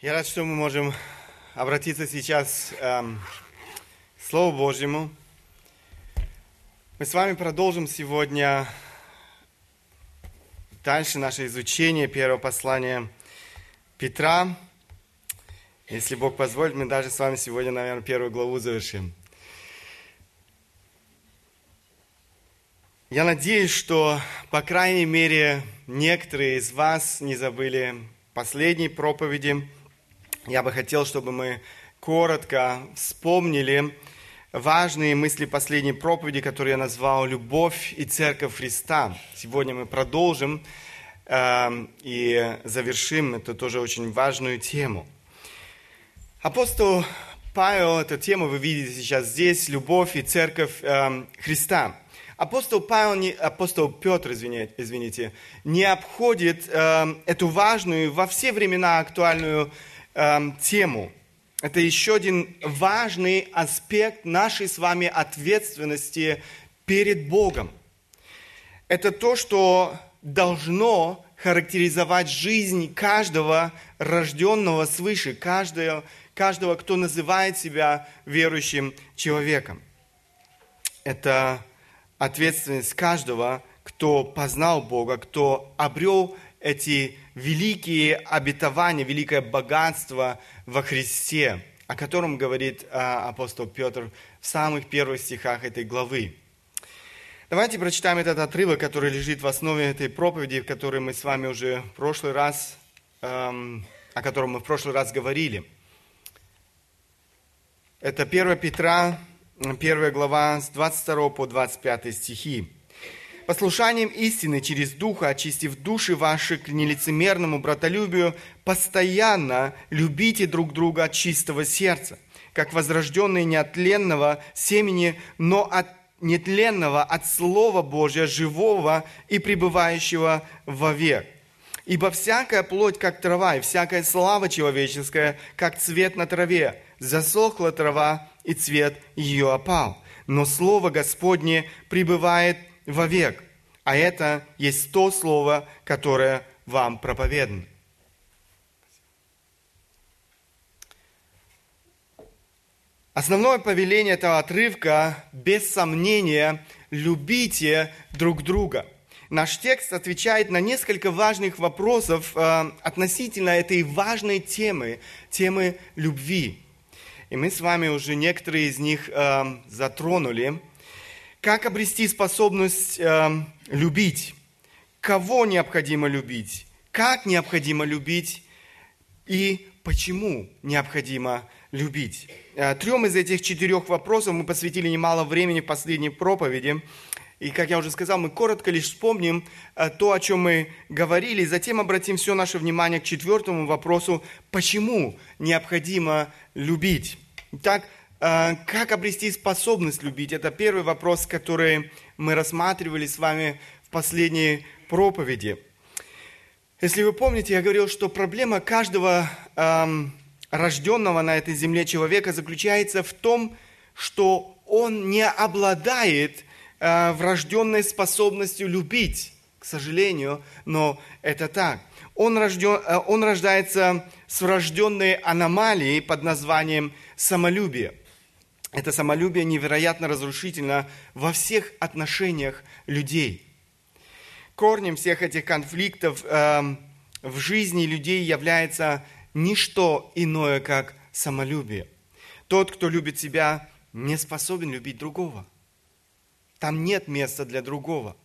Я рад, что мы можем обратиться сейчас эм, к Слову Божьему. Мы с вами продолжим сегодня дальше наше изучение первого послания Петра. Если Бог позволит, мы даже с вами сегодня, наверное, первую главу завершим. Я надеюсь, что, по крайней мере, некоторые из вас не забыли последней проповеди – я бы хотел, чтобы мы коротко вспомнили важные мысли последней проповеди, которую я назвал «Любовь и Церковь Христа». Сегодня мы продолжим э, и завершим эту тоже очень важную тему. Апостол Павел, эту тему вы видите сейчас здесь, «Любовь и Церковь э, Христа». Апостол Павел, не, апостол Петр, извините, не обходит э, эту важную, во все времена актуальную э, тему. Это еще один важный аспект нашей с вами ответственности перед Богом. Это то, что должно характеризовать жизнь каждого рожденного свыше, каждого, каждого, кто называет себя верующим человеком. Это ответственность каждого, кто познал Бога, кто обрел эти великие обетования, великое богатство во Христе, о котором говорит а, апостол Петр в самых первых стихах этой главы. Давайте прочитаем этот отрывок, который лежит в основе этой проповеди, в которой мы с вами уже в прошлый раз, эм, о котором мы в прошлый раз говорили. Это 1 Петра, 1 глава с 22 по 25 стихи послушанием истины через Духа, очистив души ваши к нелицемерному братолюбию, постоянно любите друг друга от чистого сердца, как возрожденные не от тленного семени, но от нетленного, от Слова Божия, живого и пребывающего вовек. Ибо всякая плоть, как трава, и всякая слава человеческая, как цвет на траве. Засохла трава, и цвет ее опал. Но Слово Господне пребывает вовек. А это есть то слово, которое вам проповедано. Основное повеление этого отрывка, без сомнения, любите друг друга. Наш текст отвечает на несколько важных вопросов э, относительно этой важной темы, темы любви. И мы с вами уже некоторые из них э, затронули. Как обрести способность э, любить? Кого необходимо любить? Как необходимо любить? И почему необходимо любить? Э, трем из этих четырех вопросов мы посвятили немало времени в последней проповеди. И, как я уже сказал, мы коротко лишь вспомним э, то, о чем мы говорили, и затем обратим все наше внимание к четвертому вопросу, почему необходимо любить. Итак, как обрести способность любить? Это первый вопрос, который мы рассматривали с вами в последней проповеди. Если вы помните, я говорил, что проблема каждого эм, рожденного на этой земле человека заключается в том, что он не обладает э, врожденной способностью любить, к сожалению, но это так. Он, рожден, э, он рождается с врожденной аномалией под названием самолюбие – это самолюбие невероятно разрушительно во всех отношениях людей. Корнем всех этих конфликтов э, в жизни людей является ничто иное, как самолюбие. Тот, кто любит себя, не способен любить другого. Там нет места для другого.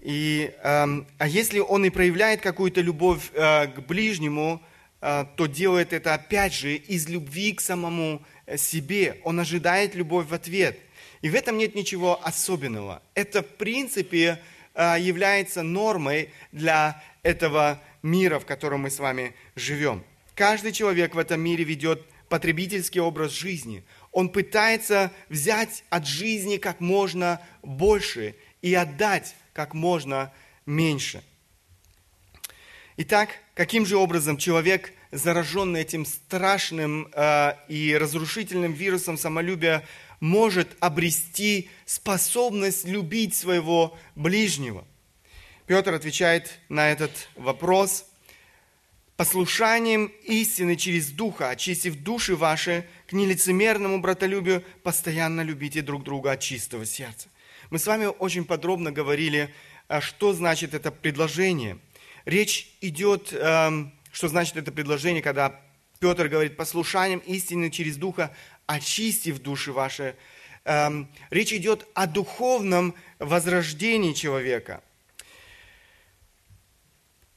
И, э, а если он и проявляет какую-то любовь э, к ближнему, э, то делает это опять же из любви к самому себе, он ожидает любовь в ответ. И в этом нет ничего особенного. Это, в принципе, а, является нормой для этого мира, в котором мы с вами живем. Каждый человек в этом мире ведет потребительский образ жизни. Он пытается взять от жизни как можно больше и отдать как можно меньше. Итак, каким же образом человек зараженный этим страшным э, и разрушительным вирусом самолюбия, может обрести способность любить своего ближнего? Петр отвечает на этот вопрос послушанием истины через Духа, очистив души ваши к нелицемерному братолюбию, постоянно любите друг друга от чистого сердца. Мы с вами очень подробно говорили, а, что значит это предложение. Речь идет, эм, что значит это предложение, когда Петр говорит, послушанием истины через Духа, очистив души ваши. Эм, речь идет о духовном возрождении человека.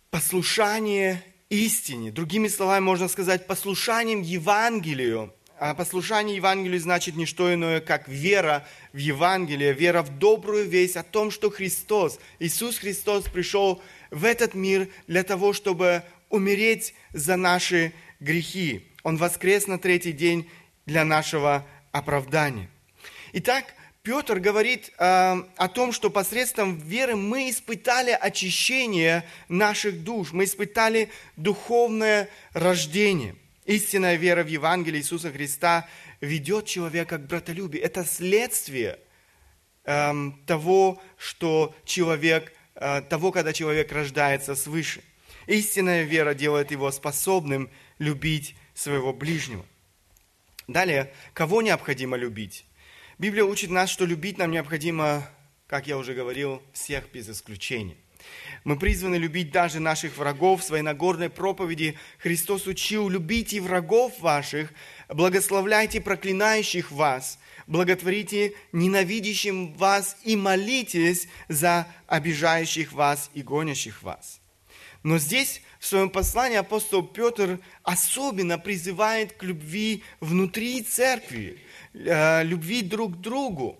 Послушание истине. Другими словами, можно сказать, послушанием Евангелию. А послушание Евангелию значит не что иное, как вера в Евангелие, вера в добрую весть о том, что Христос, Иисус Христос пришел в этот мир для того, чтобы умереть за наши грехи. Он воскрес на третий день для нашего оправдания. Итак, Петр говорит э, о том, что посредством веры мы испытали очищение наших душ, мы испытали духовное рождение. Истинная вера в Евангелие Иисуса Христа ведет человека к братолюбию. Это следствие э, того, что человек, э, того, когда человек рождается свыше. Истинная вера делает его способным любить своего ближнего. Далее, кого необходимо любить? Библия учит нас, что любить нам необходимо, как я уже говорил, всех без исключения. Мы призваны любить даже наших врагов. В своей Нагорной проповеди Христос учил, любите врагов ваших, благословляйте проклинающих вас, благотворите ненавидящим вас и молитесь за обижающих вас и гонящих вас. Но здесь в своем послании апостол Петр особенно призывает к любви внутри церкви, Э, любви друг к другу.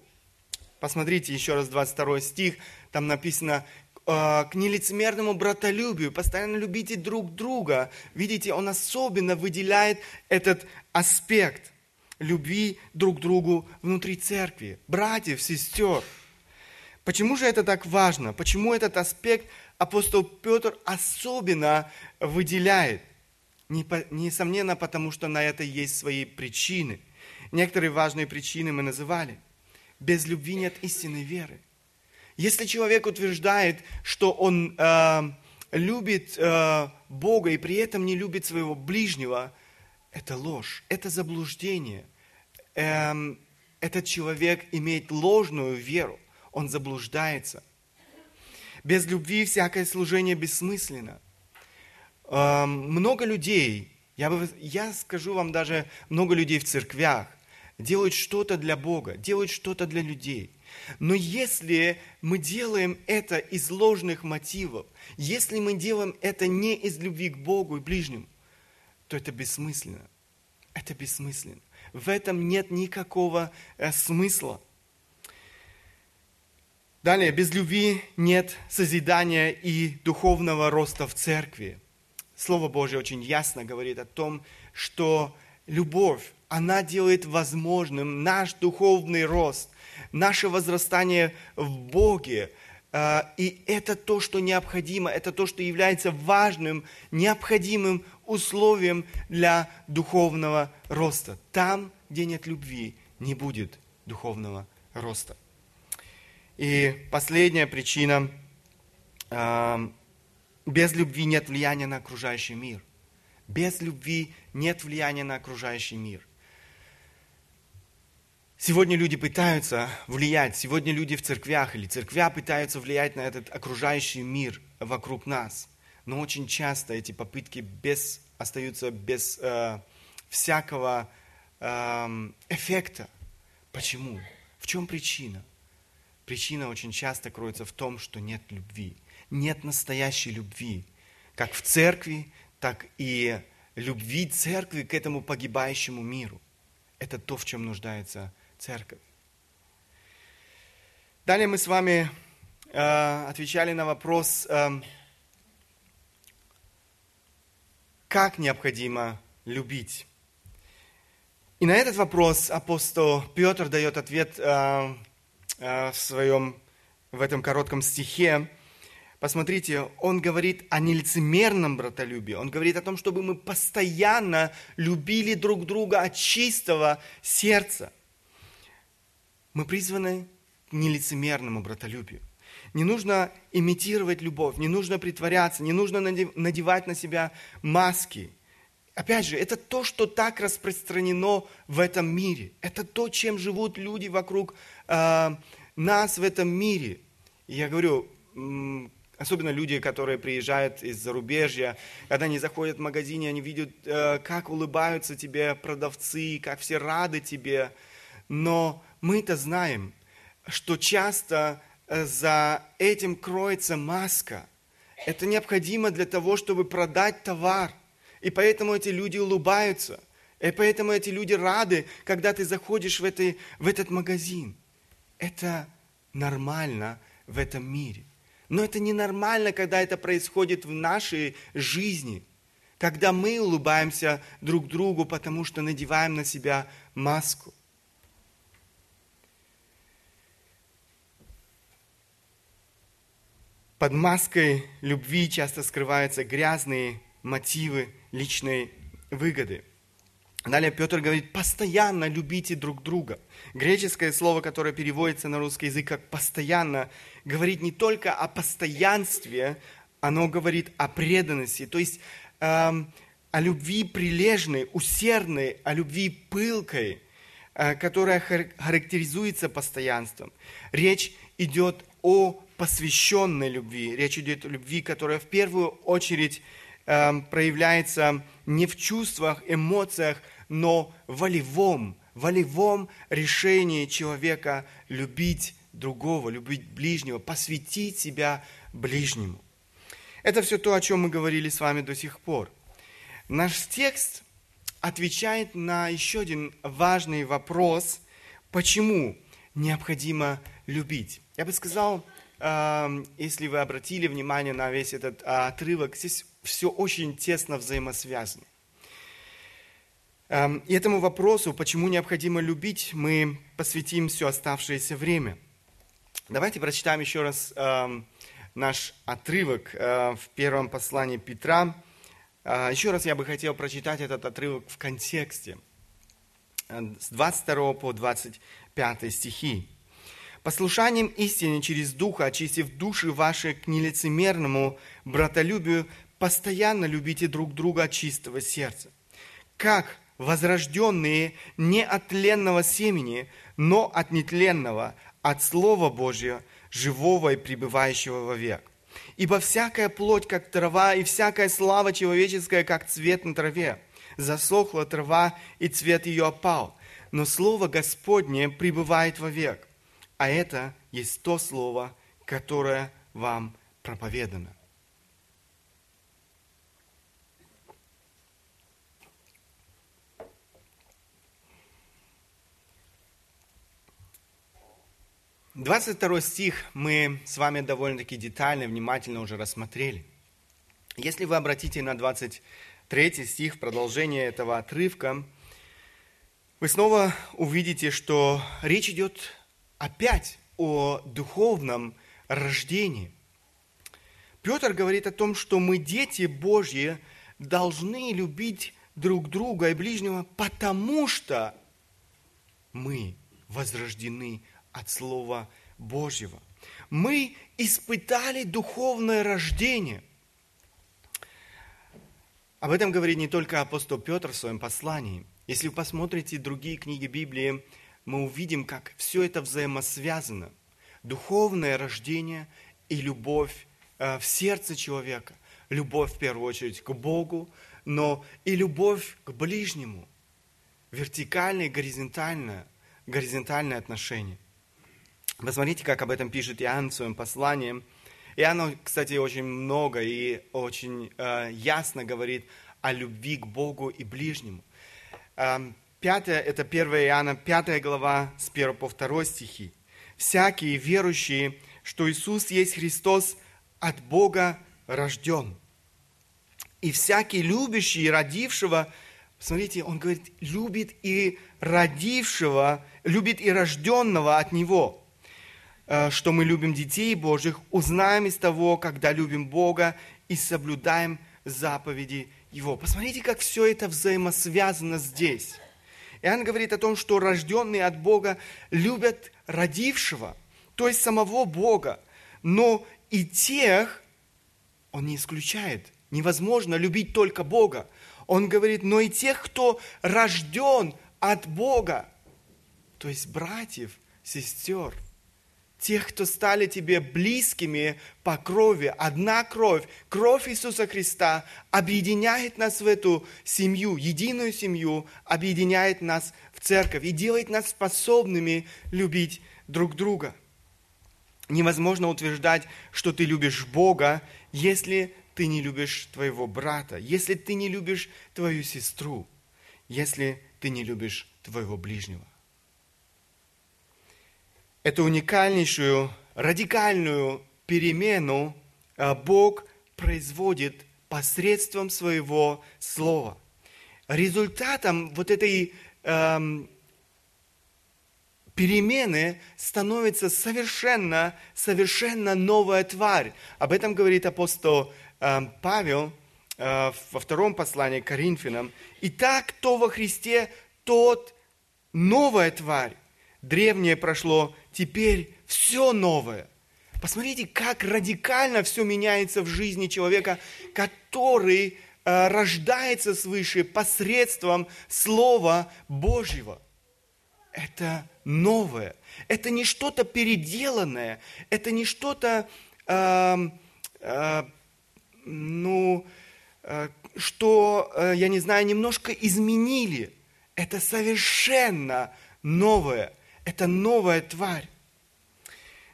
Посмотрите еще раз 22 стих, там написано, э, к нелицемерному братолюбию, постоянно любите друг друга. Видите, он особенно выделяет этот аспект любви друг к другу внутри церкви, братьев, сестер. Почему же это так важно? Почему этот аспект апостол Петр особенно выделяет? Несомненно, потому что на это есть свои причины – Некоторые важные причины мы называли. Без любви нет истинной веры. Если человек утверждает, что он э, любит э, Бога и при этом не любит своего ближнего, это ложь, это заблуждение. Эм, этот человек имеет ложную веру, он заблуждается. Без любви всякое служение бессмысленно. Эм, много людей, я, бы, я скажу вам даже, много людей в церквях, делают что-то для Бога, делают что-то для людей. Но если мы делаем это из ложных мотивов, если мы делаем это не из любви к Богу и ближнему, то это бессмысленно. Это бессмысленно. В этом нет никакого э, смысла. Далее, без любви нет созидания и духовного роста в церкви. Слово Божье очень ясно говорит о том, что любовь, она делает возможным наш духовный рост, наше возрастание в Боге. А, и это то, что необходимо, это то, что является важным, необходимым условием для духовного роста. Там, где нет любви, не будет духовного роста. И последняя причина а, – без любви нет влияния на окружающий мир. Без любви нет влияния на окружающий мир – Сегодня люди пытаются влиять, сегодня люди в церквях или церквя пытаются влиять на этот окружающий мир вокруг нас. Но очень часто эти попытки без, остаются без э, всякого э, эффекта. Почему? В чем причина? Причина очень часто кроется в том, что нет любви. Нет настоящей любви. Как в церкви, так и любви церкви к этому погибающему миру. Это то, в чем нуждается церковь. Далее мы с вами э, отвечали на вопрос, э, как необходимо любить. И на этот вопрос апостол Петр дает ответ э, в своем, в этом коротком стихе. Посмотрите, он говорит о нелицемерном братолюбии. Он говорит о том, чтобы мы постоянно любили друг друга от чистого сердца – мы призваны к нелицемерному братолюбию. Не нужно имитировать любовь, не нужно притворяться, не нужно надевать на себя маски. Опять же, это то, что так распространено в этом мире. Это то, чем живут люди вокруг э, нас в этом мире. Я говорю, особенно люди, которые приезжают из зарубежья, когда они заходят в магазин, они видят, э, как улыбаются тебе продавцы, как все рады тебе. Но мы-то знаем, что часто э, за этим кроется маска. Это необходимо для того, чтобы продать товар. И поэтому эти люди улыбаются. И поэтому эти люди рады, когда ты заходишь в, этой, в этот магазин. Это нормально в этом мире. Но это ненормально, когда это происходит в нашей жизни, когда мы улыбаемся друг другу, потому что надеваем на себя маску. Под маской любви часто скрываются грязные мотивы личной выгоды. Далее Петр говорит, постоянно любите друг друга. Греческое слово, которое переводится на русский язык как «постоянно», говорит не только о постоянстве, оно говорит о преданности, то есть эм, о любви прилежной, усердной, о любви пылкой, э, которая характеризуется постоянством. Речь идет о посвященной любви. Речь идет о любви, которая в первую очередь э, проявляется не в чувствах, эмоциях, но волевом, волевом решении человека любить другого, любить ближнего, посвятить себя ближнему. Это все то, о чем мы говорили с вами до сих пор. Наш текст отвечает на еще один важный вопрос, почему необходимо любить. Я бы сказал, если вы обратили внимание на весь этот а, отрывок, здесь все очень тесно взаимосвязано. И этому вопросу, почему необходимо любить, мы посвятим все оставшееся время. Давайте прочитаем еще раз наш отрывок э, в первом послании Петра. А, еще раз я бы хотел прочитать этот отрывок в контексте э, с 22 по 25 стихи. Послушанием истине через Духа, очистив души ваши к нелицемерному братолюбию, постоянно любите друг друга от чистого сердца. Как возрожденные не от тленного семени, но от нетленного, от Слова Божьего, живого и пребывающего вовек. Ибо всякая плоть, как трава, и всякая слава человеческая, как цвет на траве. Засохла трава, и цвет ее опал. Но Слово Господне пребывает вовек а это есть то слово, которое вам проповедано. Двадцать второй стих мы с вами довольно-таки детально, внимательно уже рассмотрели. Если вы обратите на 23 стих, продолжение этого отрывка, вы снова увидите, что речь идет опять о духовном рождении. Петр говорит о том, что мы, дети Божьи, должны любить друг друга и ближнего, потому что мы возрождены от Слова Божьего. Мы испытали духовное рождение. Об этом говорит не только апостол Петр в своем послании. Если вы посмотрите другие книги Библии, мы увидим, как все это взаимосвязано. Духовное рождение и любовь э, в сердце человека. Любовь в первую очередь к Богу, но и любовь к ближнему. Вертикальное и горизонтальное, горизонтальное отношение. Посмотрите, как об этом пишет Иоанн в своем послании. Иоанн, кстати, очень много и очень э, ясно говорит о любви к Богу и ближнему. Эм, Пятое, это 1 Иоанна, 5 глава, с 1 по 2 стихи. «Всякие верующие, что Иисус есть Христос, от Бога рожден. И всякий любящий родившего, смотрите, он говорит, любит и родившего, любит и рожденного от Него. Э, что мы любим детей Божьих, узнаем из того, когда любим Бога и соблюдаем заповеди Его. Посмотрите, как все это взаимосвязано здесь. Иоанн говорит о том, что рожденные от Бога любят родившего, то есть самого Бога. но и тех он не исключает. Невозможно любить только Бога. Он говорит, но и тех, кто рожден от Бога, то есть братьев, сестер, тех, кто стали тебе близкими по крови. Одна кровь, кровь Иисуса Христа объединяет нас в эту семью, единую семью, объединяет нас в церковь и делает нас способными любить друг друга. Невозможно утверждать, что ты любишь Бога, если ты не любишь твоего брата, если ты не любишь твою сестру, если ты не любишь твоего ближнего. Эту уникальнейшую, радикальную перемену а, Бог производит посредством своего слова. Результатом вот этой эм, перемены становится совершенно, совершенно новая тварь. Об этом говорит апостол Эм, Павел э, во втором послании к Коринфянам. «Итак, кто во Христе, тот новая тварь. Древнее прошло, теперь все новое». Посмотрите, как радикально все меняется в жизни человека, который э, рождается свыше посредством Слова Божьего. Это новое. Это не что-то переделанное. Это не что-то э, э, ну, э, что, э, я не знаю, немножко изменили. Это совершенно новое. Это новая тварь.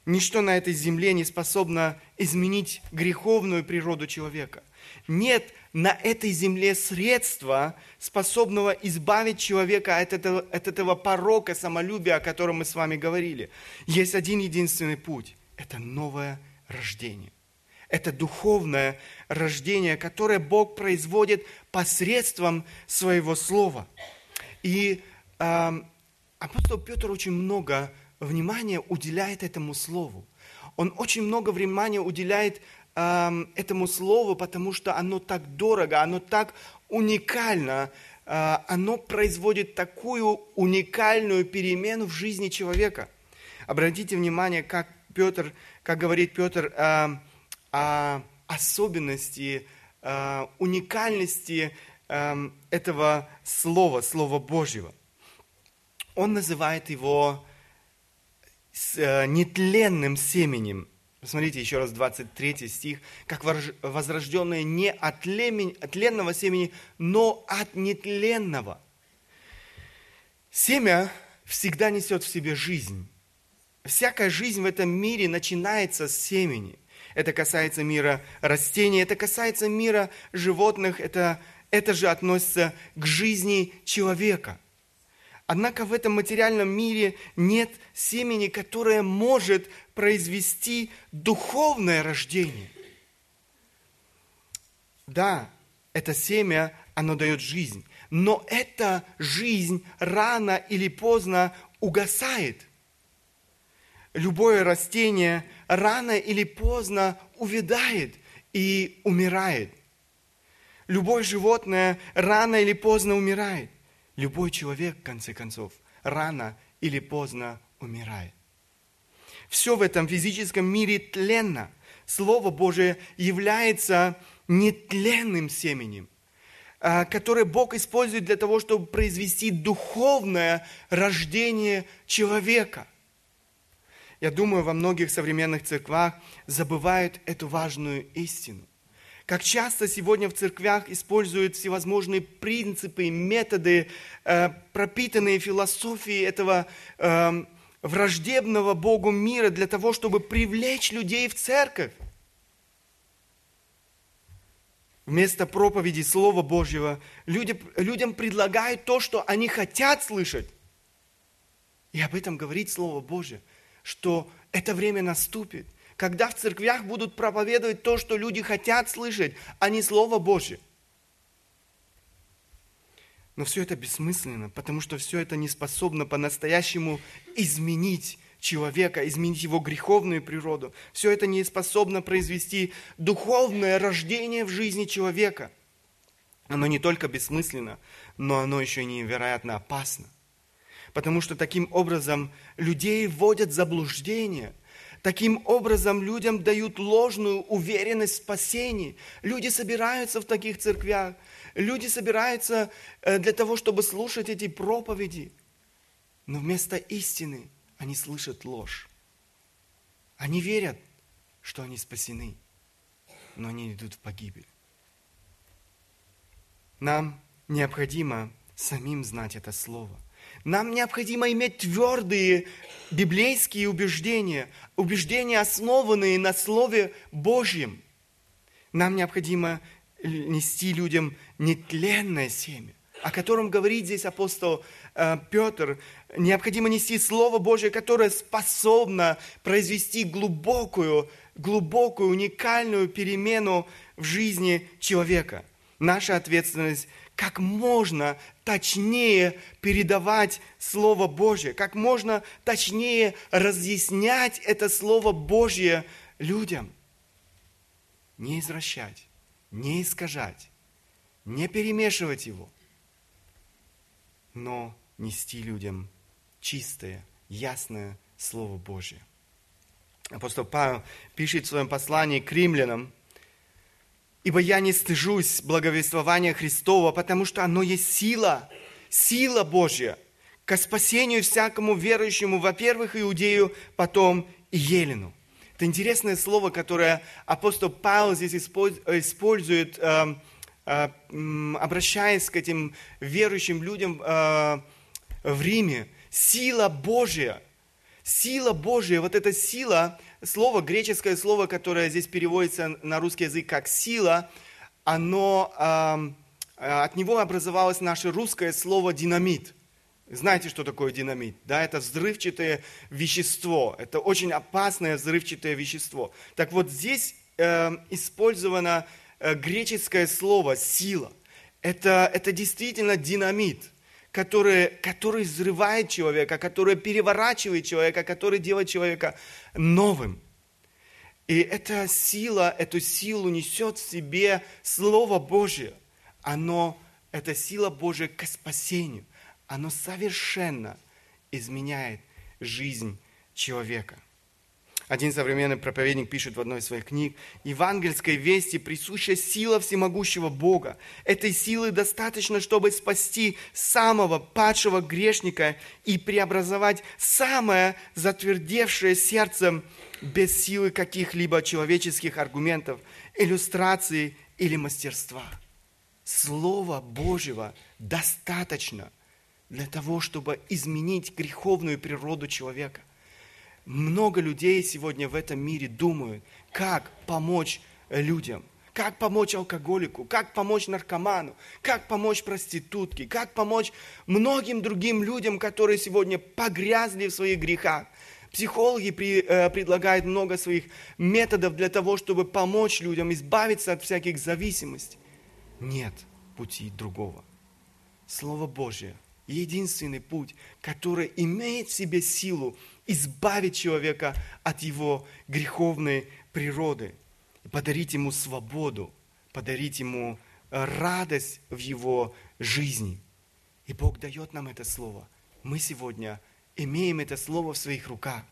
Ничто на этой земле не способно изменить греховную природу человека. Нет на этой земле средства, способного избавить человека от этого, от этого порока самолюбия, о котором мы с вами говорили. Есть один единственный путь – это новое рождение. Это духовное рождение, которое Бог производит посредством своего слова. И э, апостол Петр очень много внимания уделяет этому слову. Он очень много внимания уделяет э, этому слову, потому что оно так дорого, оно так уникально, э, оно производит такую уникальную перемену в жизни человека. Обратите внимание, как Петр, как говорит Петр, э, о особенности, уникальности эм, этого слова, слова Божьего. Он называет его э, нетленным семенем. Посмотрите еще раз 23 стих. Как возрожденное не от тленного семени, но от нетленного. Семя всегда несет в себе жизнь. Всякая жизнь в этом мире начинается с семени – это касается мира растений, это касается мира животных, это, это же относится к жизни человека. Однако в этом материальном мире нет семени, которое может произвести духовное рождение. Да, это семя, оно дает жизнь, но эта жизнь рано или поздно угасает. Любое растение – рано или поздно увядает и умирает. Любое животное рано или поздно умирает. Любой человек, в конце концов, рано или поздно умирает. Все в этом физическом мире тленно. Слово Божие является нетленным семенем, а, которое Бог использует для того, чтобы произвести духовное рождение человека – я думаю, во многих современных церквах забывают эту важную истину. Как часто сегодня в церквях используют всевозможные принципы, методы, э, пропитанные философией этого э, враждебного Богу мира для того, чтобы привлечь людей в церковь. Вместо проповеди Слова Божьего люди, людям предлагают то, что они хотят слышать. И об этом говорит Слово Божье что это время наступит, когда в церквях будут проповедовать то, что люди хотят слышать, а не Слово Божье. Но все это бессмысленно, потому что все это не способно по-настоящему изменить человека, изменить его греховную природу. Все это не способно произвести духовное рождение в жизни человека. Оно не только бессмысленно, но оно еще и невероятно опасно потому что таким образом людей вводят в заблуждение. Таким образом, людям дают ложную уверенность в спасении. Люди собираются в таких церквях, люди собираются э, для того, чтобы слушать эти проповеди. Но вместо истины они слышат ложь. Они верят, что они спасены, но они идут в погибель. Нам необходимо самим знать это слово. Нам необходимо иметь твердые библейские убеждения, убеждения, основанные на Слове Божьем. Нам необходимо нести людям нетленное семя, о котором говорит здесь апостол э, Петр. Необходимо нести Слово Божье, которое способно произвести глубокую, глубокую, уникальную перемену в жизни человека. Наша ответственность как можно точнее передавать Слово Божье, как можно точнее разъяснять это Слово Божье людям. Не извращать, не искажать, не перемешивать его, но нести людям чистое, ясное Слово Божье. Апостол Павел пишет в своем послании к римлянам – Ибо я не стыжусь благовествования Христова, потому что оно есть сила, сила Божья к спасению всякому верующему, во-первых, иудею, потом и елену. Это интересное слово, которое апостол Павел здесь использует, э, э, обращаясь к этим верующим людям э, в Риме. Сила Божья. Сила Божья, вот эта сила, слово, греческое слово, которое здесь переводится на русский язык как сила, оно, э, от него образовалось наше русское слово динамит. Знаете, что такое динамит? Да, это взрывчатое вещество. Это очень опасное взрывчатое вещество. Так вот, здесь э, использовано греческое слово «сила». Это, это действительно динамит который, который взрывает человека, который переворачивает человека, который делает человека новым. И эта сила, эту силу несет в себе Слово Божье. Оно, эта сила Божья к спасению. Оно совершенно изменяет жизнь человека. Один современный проповедник пишет в одной из своих книг, «Евангельской вести присуща сила всемогущего Бога. Этой силы достаточно, чтобы спасти самого падшего грешника и преобразовать самое затвердевшее сердцем без силы каких-либо человеческих аргументов, иллюстраций или мастерства. Слова Божьего достаточно для того, чтобы изменить греховную природу человека. Много людей сегодня в этом мире думают, как помочь людям, как помочь алкоголику, как помочь наркоману, как помочь проститутке, как помочь многим другим людям, которые сегодня погрязли в своих грехах. Психологи при, э, предлагают много своих методов для того, чтобы помочь людям избавиться от всяких зависимостей. Нет пути другого. Слово Божье – единственный путь, который имеет в себе силу избавить человека от его греховной природы, подарить ему свободу, подарить ему э, радость в его жизни. И Бог дает нам это слово. Мы сегодня имеем это слово в своих руках.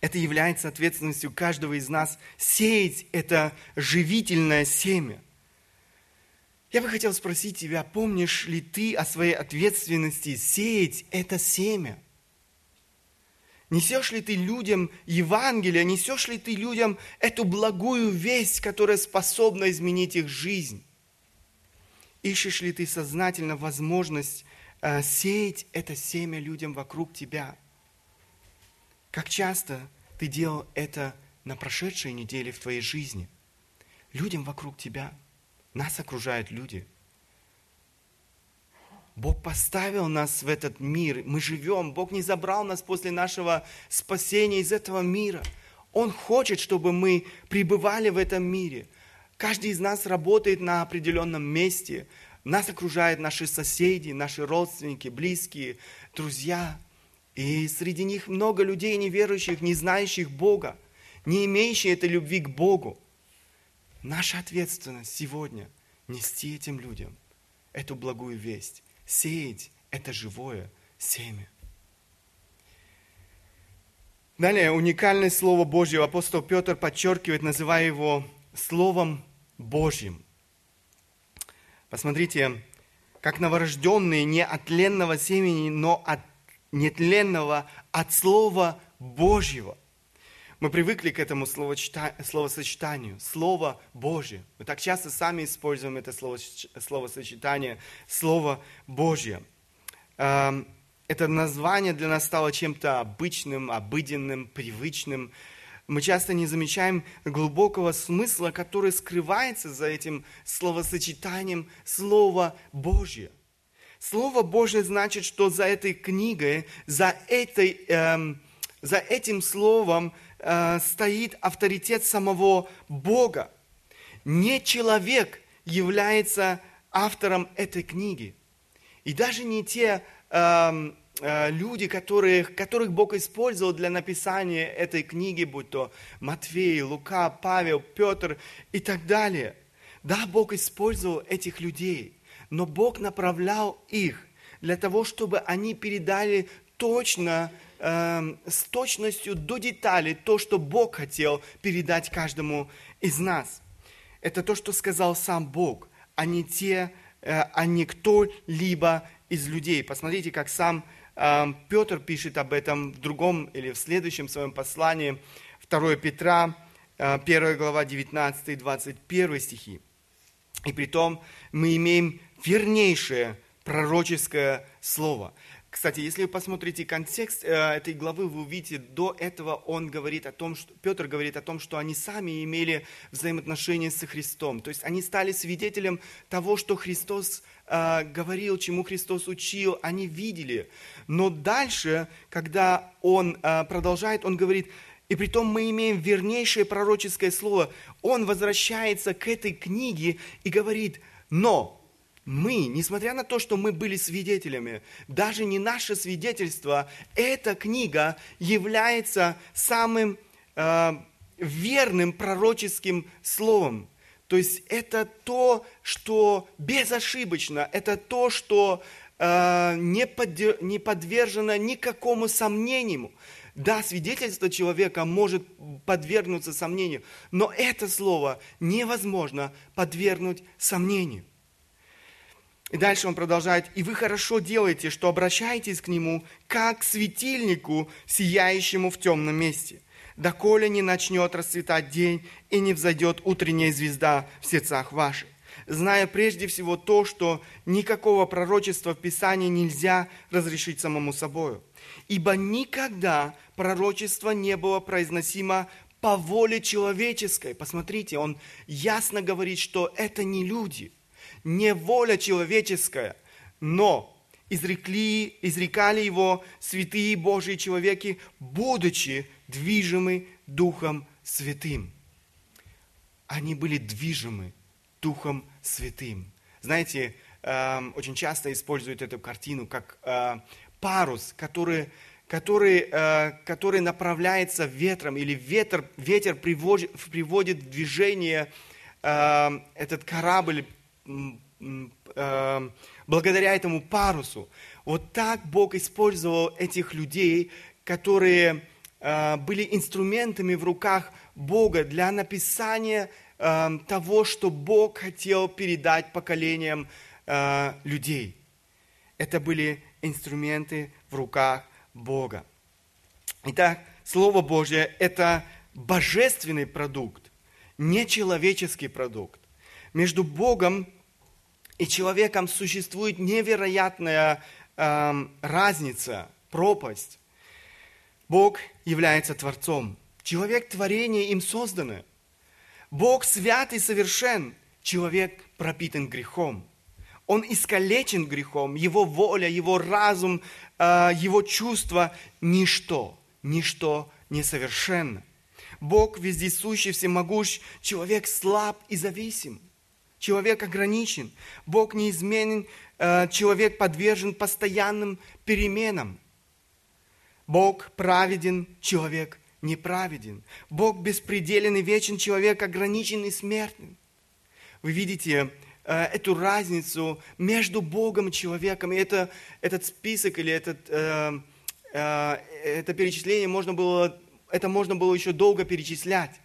Это является ответственностью каждого из нас сеять это живительное семя. Я бы хотел спросить тебя, помнишь ли ты о своей ответственности сеять это семя – Несешь ли ты людям Евангелие, несешь ли ты людям эту благую весть, которая способна изменить их жизнь? Ищешь ли ты сознательно возможность э, сеять это семя людям вокруг тебя? Как часто ты делал это на прошедшей неделе в твоей жизни? Людям вокруг тебя. Нас окружают люди – Бог поставил нас в этот мир, мы живем, Бог не забрал нас после нашего спасения из этого мира. Он хочет, чтобы мы пребывали в этом мире. Каждый из нас работает на определенном месте. Нас окружают наши соседи, наши родственники, близкие, друзья. И среди них много людей неверующих, не знающих Бога, не имеющих этой любви к Богу. Наша ответственность сегодня нести этим людям эту благую весть Сеять – это живое семя. Далее, уникальное Слово Божье апостол Петр подчеркивает, называя его Словом Божьим. Посмотрите, как новорожденные не от тленного семени, но от нетленного, от Слова Божьего. Мы привыкли к этому словосочетанию, Слово Божье. Мы так часто сами используем это словосочетание, Слово Божье. Эм, это название для нас стало чем-то обычным, обыденным, привычным. Мы часто не замечаем глубокого смысла, который скрывается за этим словосочетанием Слово Божье. Слово Божье значит, что за этой книгой, за, этой, эм, за этим словом э, стоит авторитет самого Бога. Не человек является автором этой книги. И даже не те эм, э, люди, которых, которых Бог использовал для написания этой книги, будь то Матвей, Лука, Павел, Петр и так далее. Да, Бог использовал этих людей – но Бог направлял их для того, чтобы они передали точно, э, с точностью до деталей то, что Бог хотел передать каждому из нас. Это то, что сказал сам Бог, а не те, э, а не кто-либо из людей. Посмотрите, как сам э, Петр пишет об этом в другом или в следующем своем послании, 2 Петра, э, 1 глава, 19-21 стихи. И при том мы имеем вернейшее пророческое слово. Кстати, если вы посмотрите контекст э, этой главы, вы увидите, до этого он говорит о том, что Петр говорит о том, что они сами имели взаимоотношения со Христом. То есть они стали свидетелем того, что Христос э, говорил, чему Христос учил, они видели. Но дальше, когда он э, продолжает, он говорит, и при том мы имеем вернейшее пророческое слово. Он возвращается к этой книге и говорит, но мы, несмотря на то, что мы были свидетелями, даже не наше свидетельство, эта книга является самым э, верным пророческим словом. То есть это то, что безошибочно, это то, что э, не, под, не подвержено никакому сомнению. Да, свидетельство человека может подвергнуться сомнению, но это слово невозможно подвергнуть сомнению. И дальше он продолжает, «И вы хорошо делаете, что обращаетесь к нему, как к светильнику, сияющему в темном месте, доколе не начнет расцветать день и не взойдет утренняя звезда в сердцах ваших, зная прежде всего то, что никакого пророчества в Писании нельзя разрешить самому собою. Ибо никогда пророчество не было произносимо по воле человеческой. Посмотрите, он ясно говорит, что это не люди – не воля человеческая, но изрекли, изрекали его святые Божьи человеки, будучи движимы Духом Святым. Они были движимы Духом Святым. Знаете, эм, очень часто используют эту картину как э, парус, который, который, э, который направляется ветром, или ветер, ветер приводит, приводит в движение э, этот корабль благодаря этому парусу. Вот так Бог использовал этих людей, которые э, были инструментами в руках Бога для написания эм, того, что Бог хотел передать поколениям э, людей. Это были инструменты в руках Бога. Итак, Слово Божье – это божественный продукт, не человеческий продукт. Между Богом и человеком существует невероятная э, разница, пропасть. Бог является Творцом. Человек – творение им созданное. Бог свят и совершен. Человек пропитан грехом. Он искалечен грехом. Его воля, его разум, э, его чувства – ничто. Ничто несовершенно. Бог вездесущий, всемогущ. Человек слаб и зависим. Человек ограничен, Бог неизменен, э, человек подвержен постоянным переменам. Бог праведен, человек неправеден. Бог беспределен и вечен, человек ограничен и смертен. Вы видите э, эту разницу между Богом и человеком. И это, этот список или этот, э, это перечисление можно было это можно было еще долго перечислять.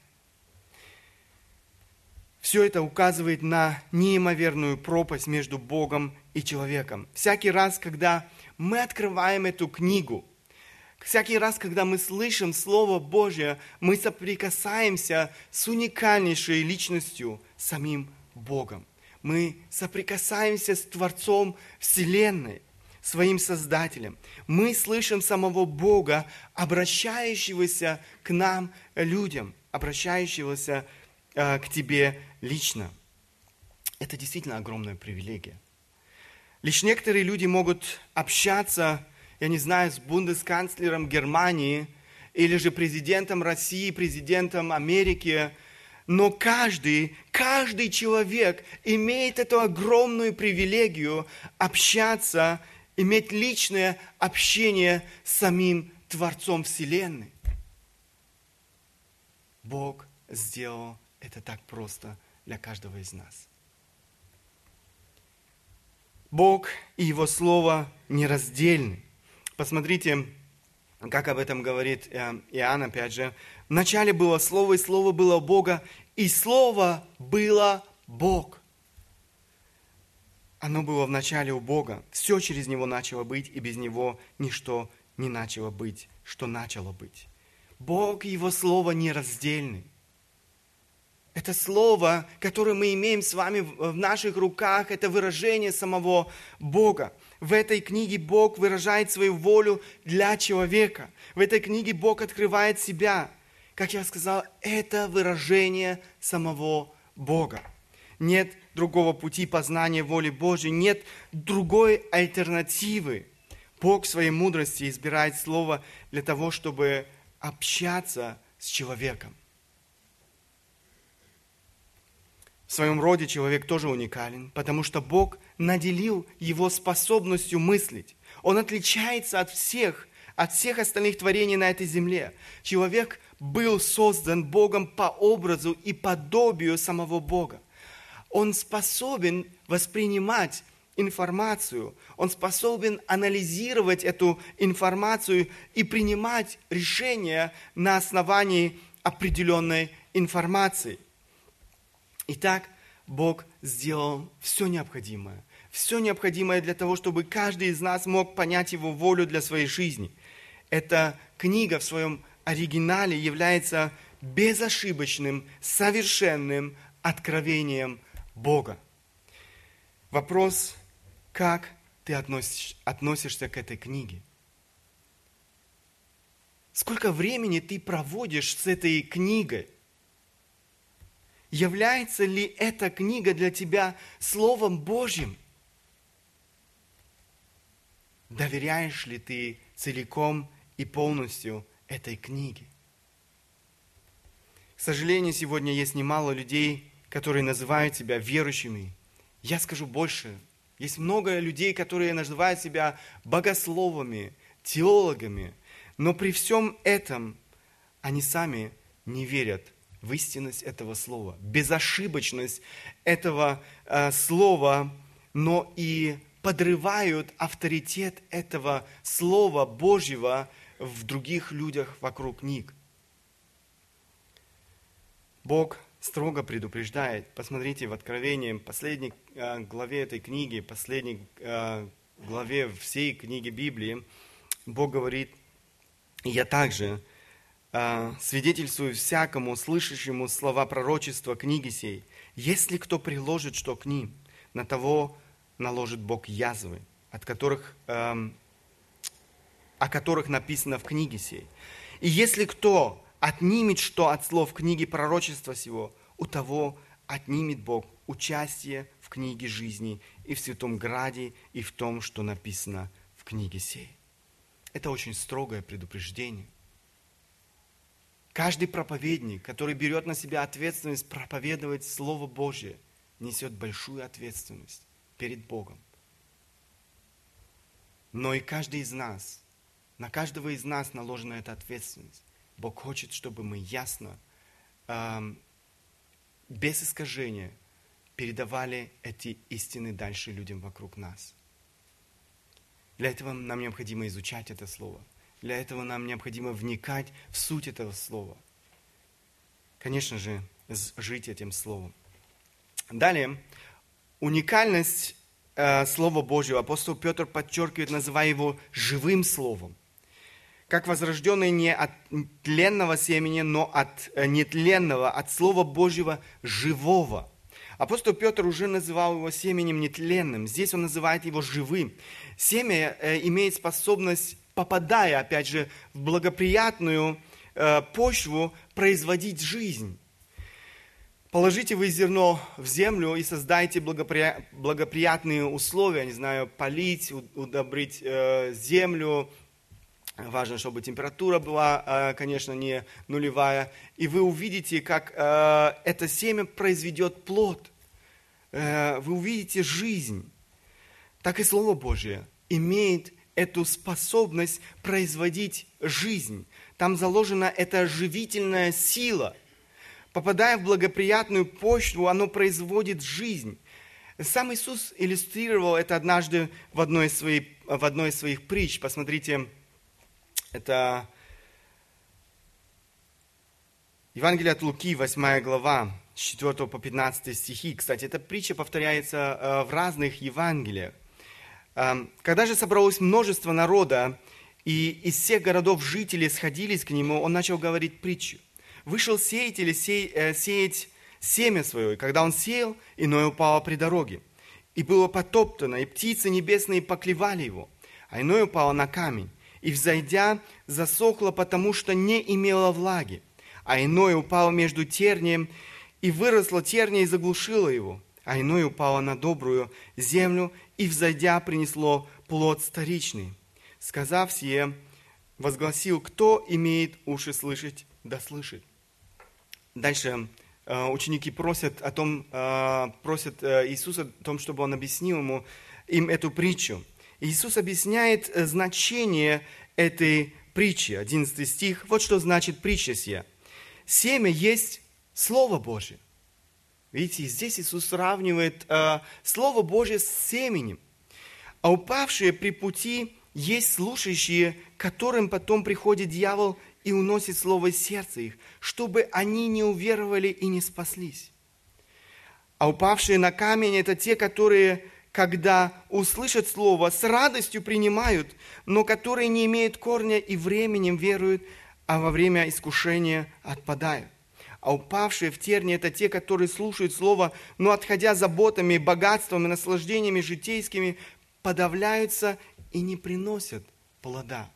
Все это указывает на неимоверную пропасть между Богом и человеком. Всякий раз, когда мы открываем эту книгу, всякий раз, когда мы слышим Слово Божье, мы соприкасаемся с уникальнейшей личностью, самим Богом. Мы соприкасаемся с Творцом Вселенной, своим Создателем. Мы слышим самого Бога, обращающегося к нам, людям, обращающегося э, к тебе лично. Это действительно огромная привилегия. Лишь некоторые люди могут общаться, я не знаю, с бундесканцлером Германии или же президентом России, президентом Америки, но каждый, каждый человек имеет эту огромную привилегию общаться, иметь личное общение с самим Творцом Вселенной. Бог сделал это так просто для каждого из нас. Бог и Его Слово нераздельны. Посмотрите, как об этом говорит э, Иоанн, опять же. Вначале было Слово, и Слово было Бога, и Слово было Бог. Оно было в начале у Бога. Все через Него начало быть, и без Него ничто не начало быть, что начало быть. Бог и Его Слово нераздельны. Это слово, которое мы имеем с вами в наших руках, это выражение самого Бога. В этой книге Бог выражает свою волю для человека. В этой книге Бог открывает себя. Как я сказал, это выражение самого Бога. Нет другого пути познания воли Божьей, нет другой альтернативы. Бог в своей мудрости избирает слово для того, чтобы общаться с человеком. В своем роде человек тоже уникален, потому что Бог наделил его способностью мыслить. Он отличается от всех, от всех остальных творений на этой земле. Человек был создан Богом по образу и подобию самого Бога. Он способен воспринимать информацию, он способен анализировать эту информацию и принимать решения на основании определенной информации. Итак, Бог сделал все необходимое. Все необходимое для того, чтобы каждый из нас мог понять Его волю для своей жизни. Эта книга в своем оригинале является безошибочным, совершенным откровением Бога. Вопрос, как ты относишь, относишься к этой книге? Сколько времени ты проводишь с этой книгой? Является ли эта книга для тебя Словом Божьим? Доверяешь ли ты целиком и полностью этой книге? К сожалению, сегодня есть немало людей, которые называют себя верующими. Я скажу больше. Есть много людей, которые называют себя богословами, теологами. Но при всем этом они сами не верят в истинность этого слова, безошибочность этого э, слова, но и подрывают авторитет этого слова Божьего в других людях вокруг них. Бог строго предупреждает. Посмотрите в Откровении, последней э, главе этой книги, последней э, главе всей книги Библии, Бог говорит, я также свидетельствую всякому, слышащему слова пророчества книги сей. Если кто приложит что к ним, на того наложит Бог язвы, от которых, эм, о которых написано в книге сей. И если кто отнимет что от слов книги пророчества сего, у того отнимет Бог участие в книге жизни и в святом граде, и в том, что написано в книге сей. Это очень строгое предупреждение. Каждый проповедник, который берет на себя ответственность проповедовать Слово Божье, несет большую ответственность перед Богом. Но и каждый из нас, на каждого из нас наложена эта ответственность. Бог хочет, чтобы мы ясно, эм, без искажения, передавали эти истины дальше людям вокруг нас. Для этого нам необходимо изучать это Слово, Для этого нам необходимо вникать в суть этого слова. Конечно же, жить этим словом. Далее, уникальность э, Слова Божьего апостол Петр подчеркивает, называя его живым словом. Как возрожденный не от тленного семени, но от э, нетленного, от Слова Божьего живого. Апостол Петр уже называл его семенем нетленным. Здесь он называет его живым. Семя э, имеет способность, попадая, опять же, в благоприятную э, почву, производить жизнь. Положите вы зерно в землю и создайте благопри... благоприятные условия, не знаю, полить, удобрить э, землю. Важно, чтобы температура была, э, конечно, не нулевая. И вы увидите, как э, это семя произведет плод. Э, вы увидите жизнь. Так и Слово Божье имеет эту способность производить жизнь. Там заложена эта живительная сила – попадая в благоприятную почву, оно производит жизнь. Сам Иисус иллюстрировал это однажды в одной из своих, в одной из своих притч. Посмотрите, это Евангелие от Луки, 8 глава, с 4 по 15 стихи. Кстати, эта притча повторяется э, в разных Евангелиях. Когда же собралось множество народа, и из всех городов жители сходились к нему, он начал говорить притчу вышел сеятель сей, э, сеять семя свое, и когда он сеял, иное упало при дороге. И было потоптано, и птицы небесные поклевали его, а иное упало на камень. И, взойдя, засохло, потому что не имело влаги. А иное упало между тернием, и выросло терния и заглушило его. А иное упало на добрую землю, и, взойдя, принесло плод старичный. Сказав сие, возгласил, кто имеет уши слышать, да слышит. Дальше э, ученики просят, о том, э, просят э, Иисуса о том, чтобы он объяснил ему, им эту притчу. Иисус объясняет значение этой притчи. 11 стих. Вот что значит притча сия. Семя есть Слово Божье. Видите, здесь Иисус сравнивает э, Слово Божье с семенем. А упавшие при пути есть слушающие, которым потом приходит дьявол и уносит слово из сердца их, чтобы они не уверовали и не спаслись. А упавшие на камень – это те, которые, когда услышат слово, с радостью принимают, но которые не имеют корня и временем веруют, а во время искушения отпадают. А упавшие в терни – это те, которые слушают Слово, но отходя заботами, богатством и наслаждениями житейскими, подавляются и не приносят плода.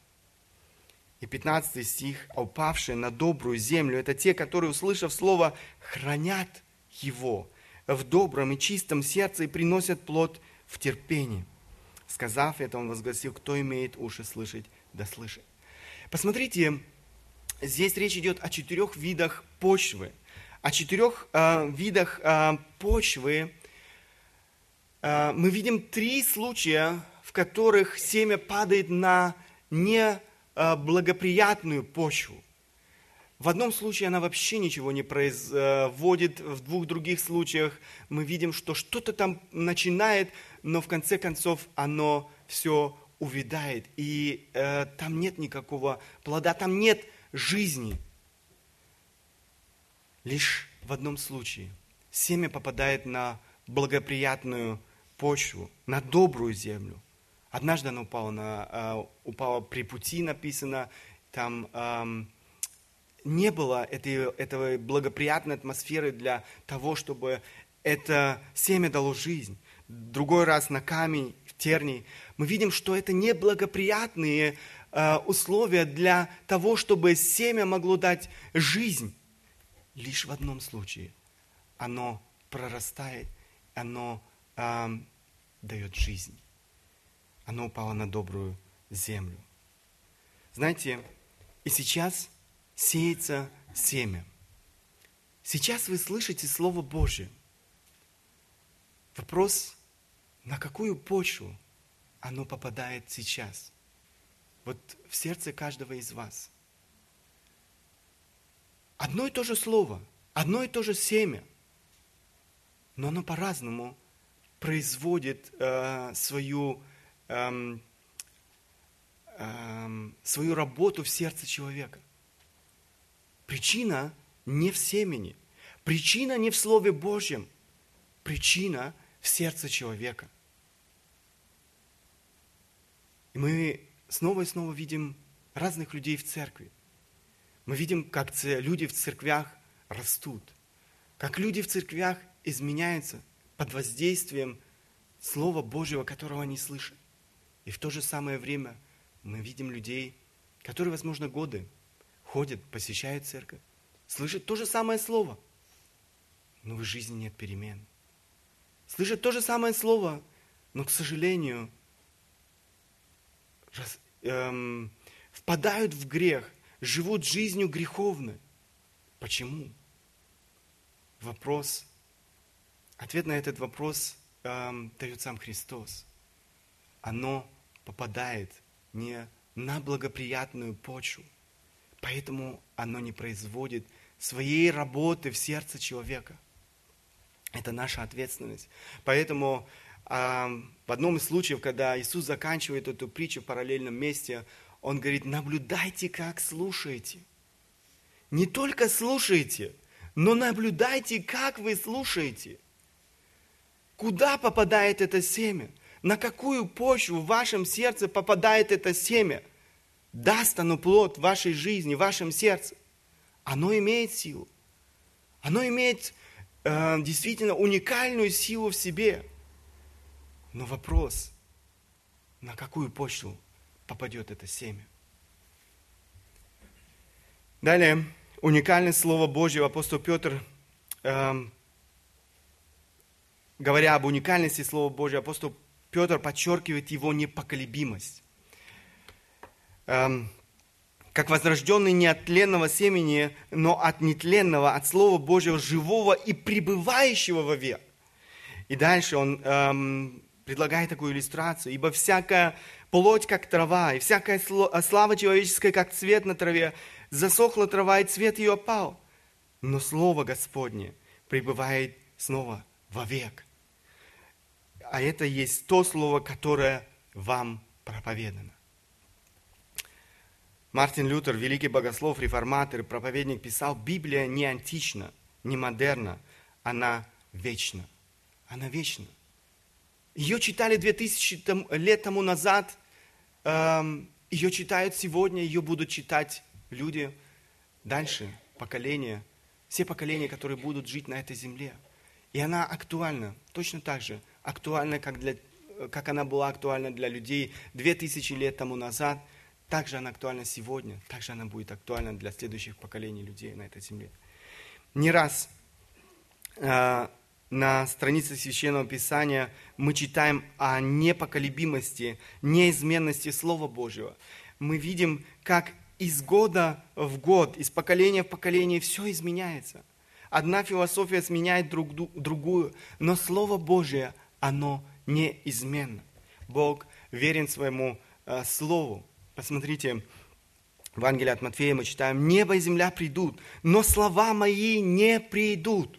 И 15 стих, а упавшие на добрую землю, это те, которые, услышав слово, хранят его в добром и чистом сердце и приносят плод в терпении. Сказав это, он возгласил, кто имеет уши слышать, да слышит. Посмотрите, здесь речь идет о четырех видах почвы. О четырех э, видах э, почвы э, мы видим три случая, в которых семя падает на не Э, благоприятную почву. В одном случае она вообще ничего не производит, в двух других случаях мы видим, что что-то там начинает, но в конце концов оно все увядает, и э, там нет никакого плода, там нет жизни. Лишь в одном случае семя попадает на благоприятную почву, на добрую землю – Однажды она упала, на, э, упала при пути, написано, там эм, не было этой, этой благоприятной атмосферы для того, чтобы это семя дало жизнь. Другой раз на камень, в тернии. Мы видим, что это неблагоприятные э, условия для того, чтобы семя могло дать жизнь. Лишь в одном случае оно прорастает, оно э, дает жизнь оно упало на добрую землю. Знаете, и сейчас сеется семя. Сейчас вы слышите Слово Божье. Вопрос, на какую почву оно попадает сейчас? Вот в сердце каждого из вас. Одно и то же слово, одно и то же семя, но оно по-разному производит э, свою эм, эм, свою работу в сердце человека. Причина не в семени, причина не в Слове Божьем, причина в сердце человека. И мы снова и снова видим разных людей в церкви. Мы видим, как люди в церквях растут, как люди в церквях изменяются под воздействием Слова Божьего, которого они слышат. И в то же самое время мы видим людей, которые, возможно, годы ходят, посещают церковь, слышат то же самое Слово, но в жизни нет перемен. Слышат то же самое Слово, но, к сожалению, раз, эм, впадают в грех, живут жизнью греховной. Почему? Вопрос, ответ на этот вопрос эм, дает сам Христос. Оно попадает не на благоприятную почву, поэтому оно не производит своей работы в сердце человека. Это наша ответственность. Поэтому в одном из случаев, когда Иисус заканчивает эту притчу в параллельном месте, Он говорит, наблюдайте, как слушаете. Не только слушайте, но наблюдайте, как вы слушаете. Куда попадает это семя? На какую почву в вашем сердце попадает это семя? Даст оно плод в вашей жизни, в вашем сердце. Оно имеет силу. Оно имеет э, действительно уникальную силу в себе. Но вопрос, на какую почву попадет это семя? Далее, уникальное слово Божьего апостол Петр э, говоря об уникальности Слова Божьего, апостол Петр подчеркивает его непоколебимость. Эм, как возрожденный не от тленного семени, но от нетленного, от Слова Божьего, живого и пребывающего вовек. И дальше он эм, предлагает такую иллюстрацию. «Ибо всякая плоть, как трава, и всякая слава человеческая, как цвет на траве, засохла трава, и цвет ее опал. Но Слово Господне пребывает снова вовек а это есть то слово, которое вам проповедано. Мартин Лютер, великий богослов, реформатор, проповедник, писал, Библия не антична, не модерна, она вечна. Она вечна. Ее читали 2000 лет тому назад, эм, ее читают сегодня, ее будут читать люди дальше, поколения, все поколения, которые будут жить на этой земле. И она актуальна точно так же, актуальна, как, для, как она была актуальна для людей две тысячи лет тому назад, также она актуальна сегодня, также она будет актуальна для следующих поколений людей на этой земле. Не раз э, на странице Священного Писания мы читаем о непоколебимости, неизменности Слова Божьего. Мы видим, как из года в год, из поколения в поколение все изменяется. Одна философия сменяет друг, другую, но Слово Божие оно неизменно. Бог верен своему э, Слову. Посмотрите, в Евангелии от Матфея мы читаем, «Небо и земля придут, но слова мои не придут».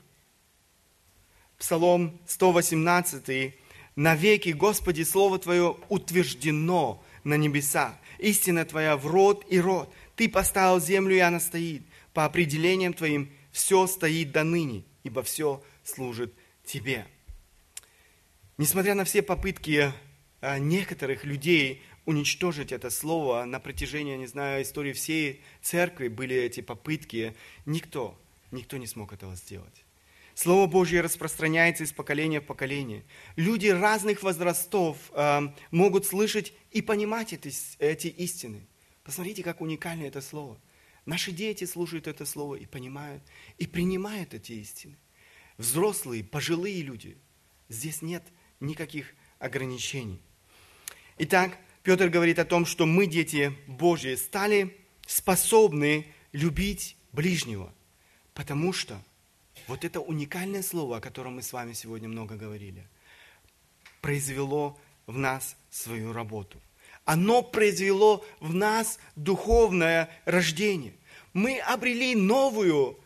Псалом 118, «Навеки, Господи, Слово Твое утверждено на небесах, истина Твоя в род и род. Ты поставил землю, и она стоит. По определениям Твоим все стоит до ныне, ибо все служит Тебе». Несмотря на все попытки а, некоторых людей уничтожить это слово на протяжении, не знаю, истории всей церкви были эти попытки, никто, никто не смог этого сделать. Слово Божье распространяется из поколения в поколение. Люди разных возрастов э, могут слышать и понимать эти, эти истины. Посмотрите, как уникально это слово. Наши дети слушают это слово и понимают, и принимают эти истины. Взрослые, пожилые люди. Здесь нет никаких ограничений. Итак, Петр говорит о том, что мы, дети Божьи, стали способны любить ближнего, потому что вот это уникальное слово, о котором мы с вами сегодня много говорили, произвело в нас свою работу. Оно произвело в нас духовное рождение. Мы обрели новую,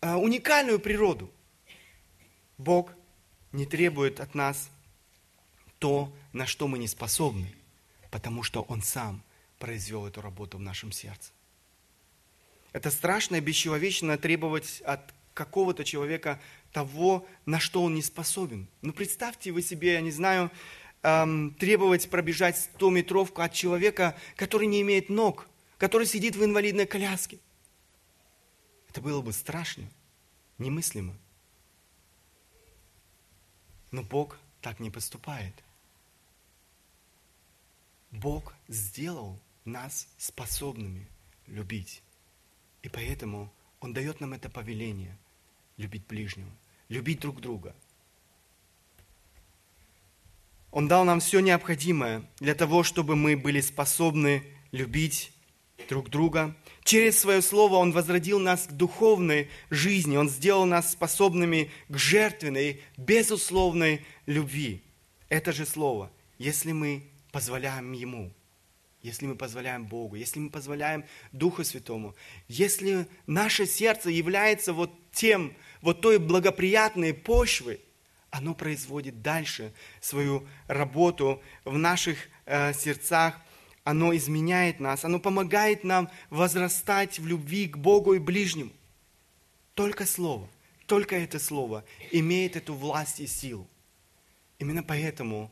а, уникальную природу. Бог не требует от нас то, на что мы не способны, потому что Он сам произвел эту работу в нашем сердце. Это страшно и бесчеловечно требовать от какого-то человека того, на что он не способен. Ну, представьте вы себе, я не знаю, эм, требовать пробежать 100-метровку от человека, который не имеет ног, который сидит в инвалидной коляске. Это было бы страшно, немыслимо. Но Бог так не поступает. Бог сделал нас способными любить. И поэтому Он дает нам это повеление – любить ближнего, любить друг друга. Он дал нам все необходимое для того, чтобы мы были способны любить друг друга. Через свое слово Он возродил нас к духовной жизни. Он сделал нас способными к жертвенной, безусловной любви. Это же слово, если мы позволяем Ему, если мы позволяем Богу, если мы позволяем Духу Святому, если наше сердце является вот тем, вот той благоприятной почвой, оно производит дальше свою работу в наших э, сердцах, оно изменяет нас, оно помогает нам возрастать в любви к Богу и ближнему. Только Слово, только это Слово имеет эту власть и силу. Именно поэтому,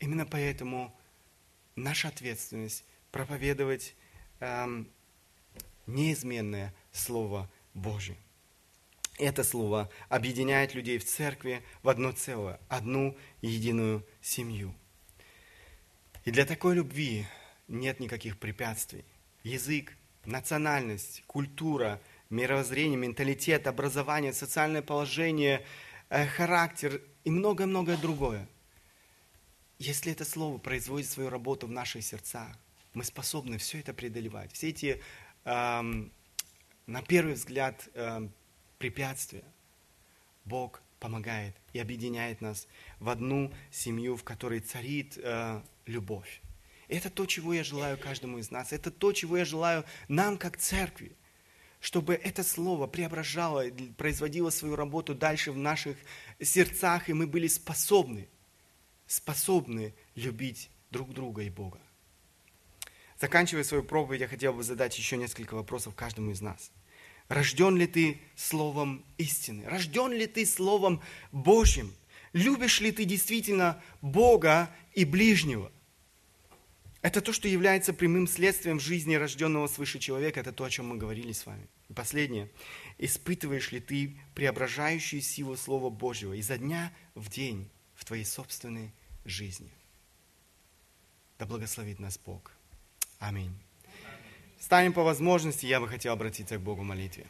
именно поэтому наша ответственность проповедовать эм, неизменное Слово Божие. Это Слово объединяет людей в церкви в одно целое, одну единую семью. И для такой любви нет никаких препятствий. Язык, национальность, культура, мировоззрение, менталитет, образование, социальное положение, э, характер и многое-многое другое. Если это слово производит свою работу в наших сердцах, мы способны все это преодолевать. Все эти, эм, на первый взгляд, эм, препятствия. Бог помогает и объединяет нас в одну семью, в которой царит э, любовь. Это то, чего я желаю каждому из нас. Это то, чего я желаю нам, как церкви. Чтобы это слово преображало, производило свою работу дальше в наших сердцах, и мы были способны, способны любить друг друга и Бога. Заканчивая свою проповедь, я хотел бы задать еще несколько вопросов каждому из нас. Рожден ли ты Словом истины? Рожден ли ты Словом Божьим? Любишь ли ты действительно Бога и ближнего? Это то, что является прямым следствием жизни рожденного свыше человека. Это то, о чем мы говорили с вами. И последнее. Испытываешь ли ты преображающую силу Слова Божьего изо дня в день в твоей собственной жизни? Да благословит нас Бог. Аминь. Станем по возможности, я бы хотел обратиться к Богу в молитве.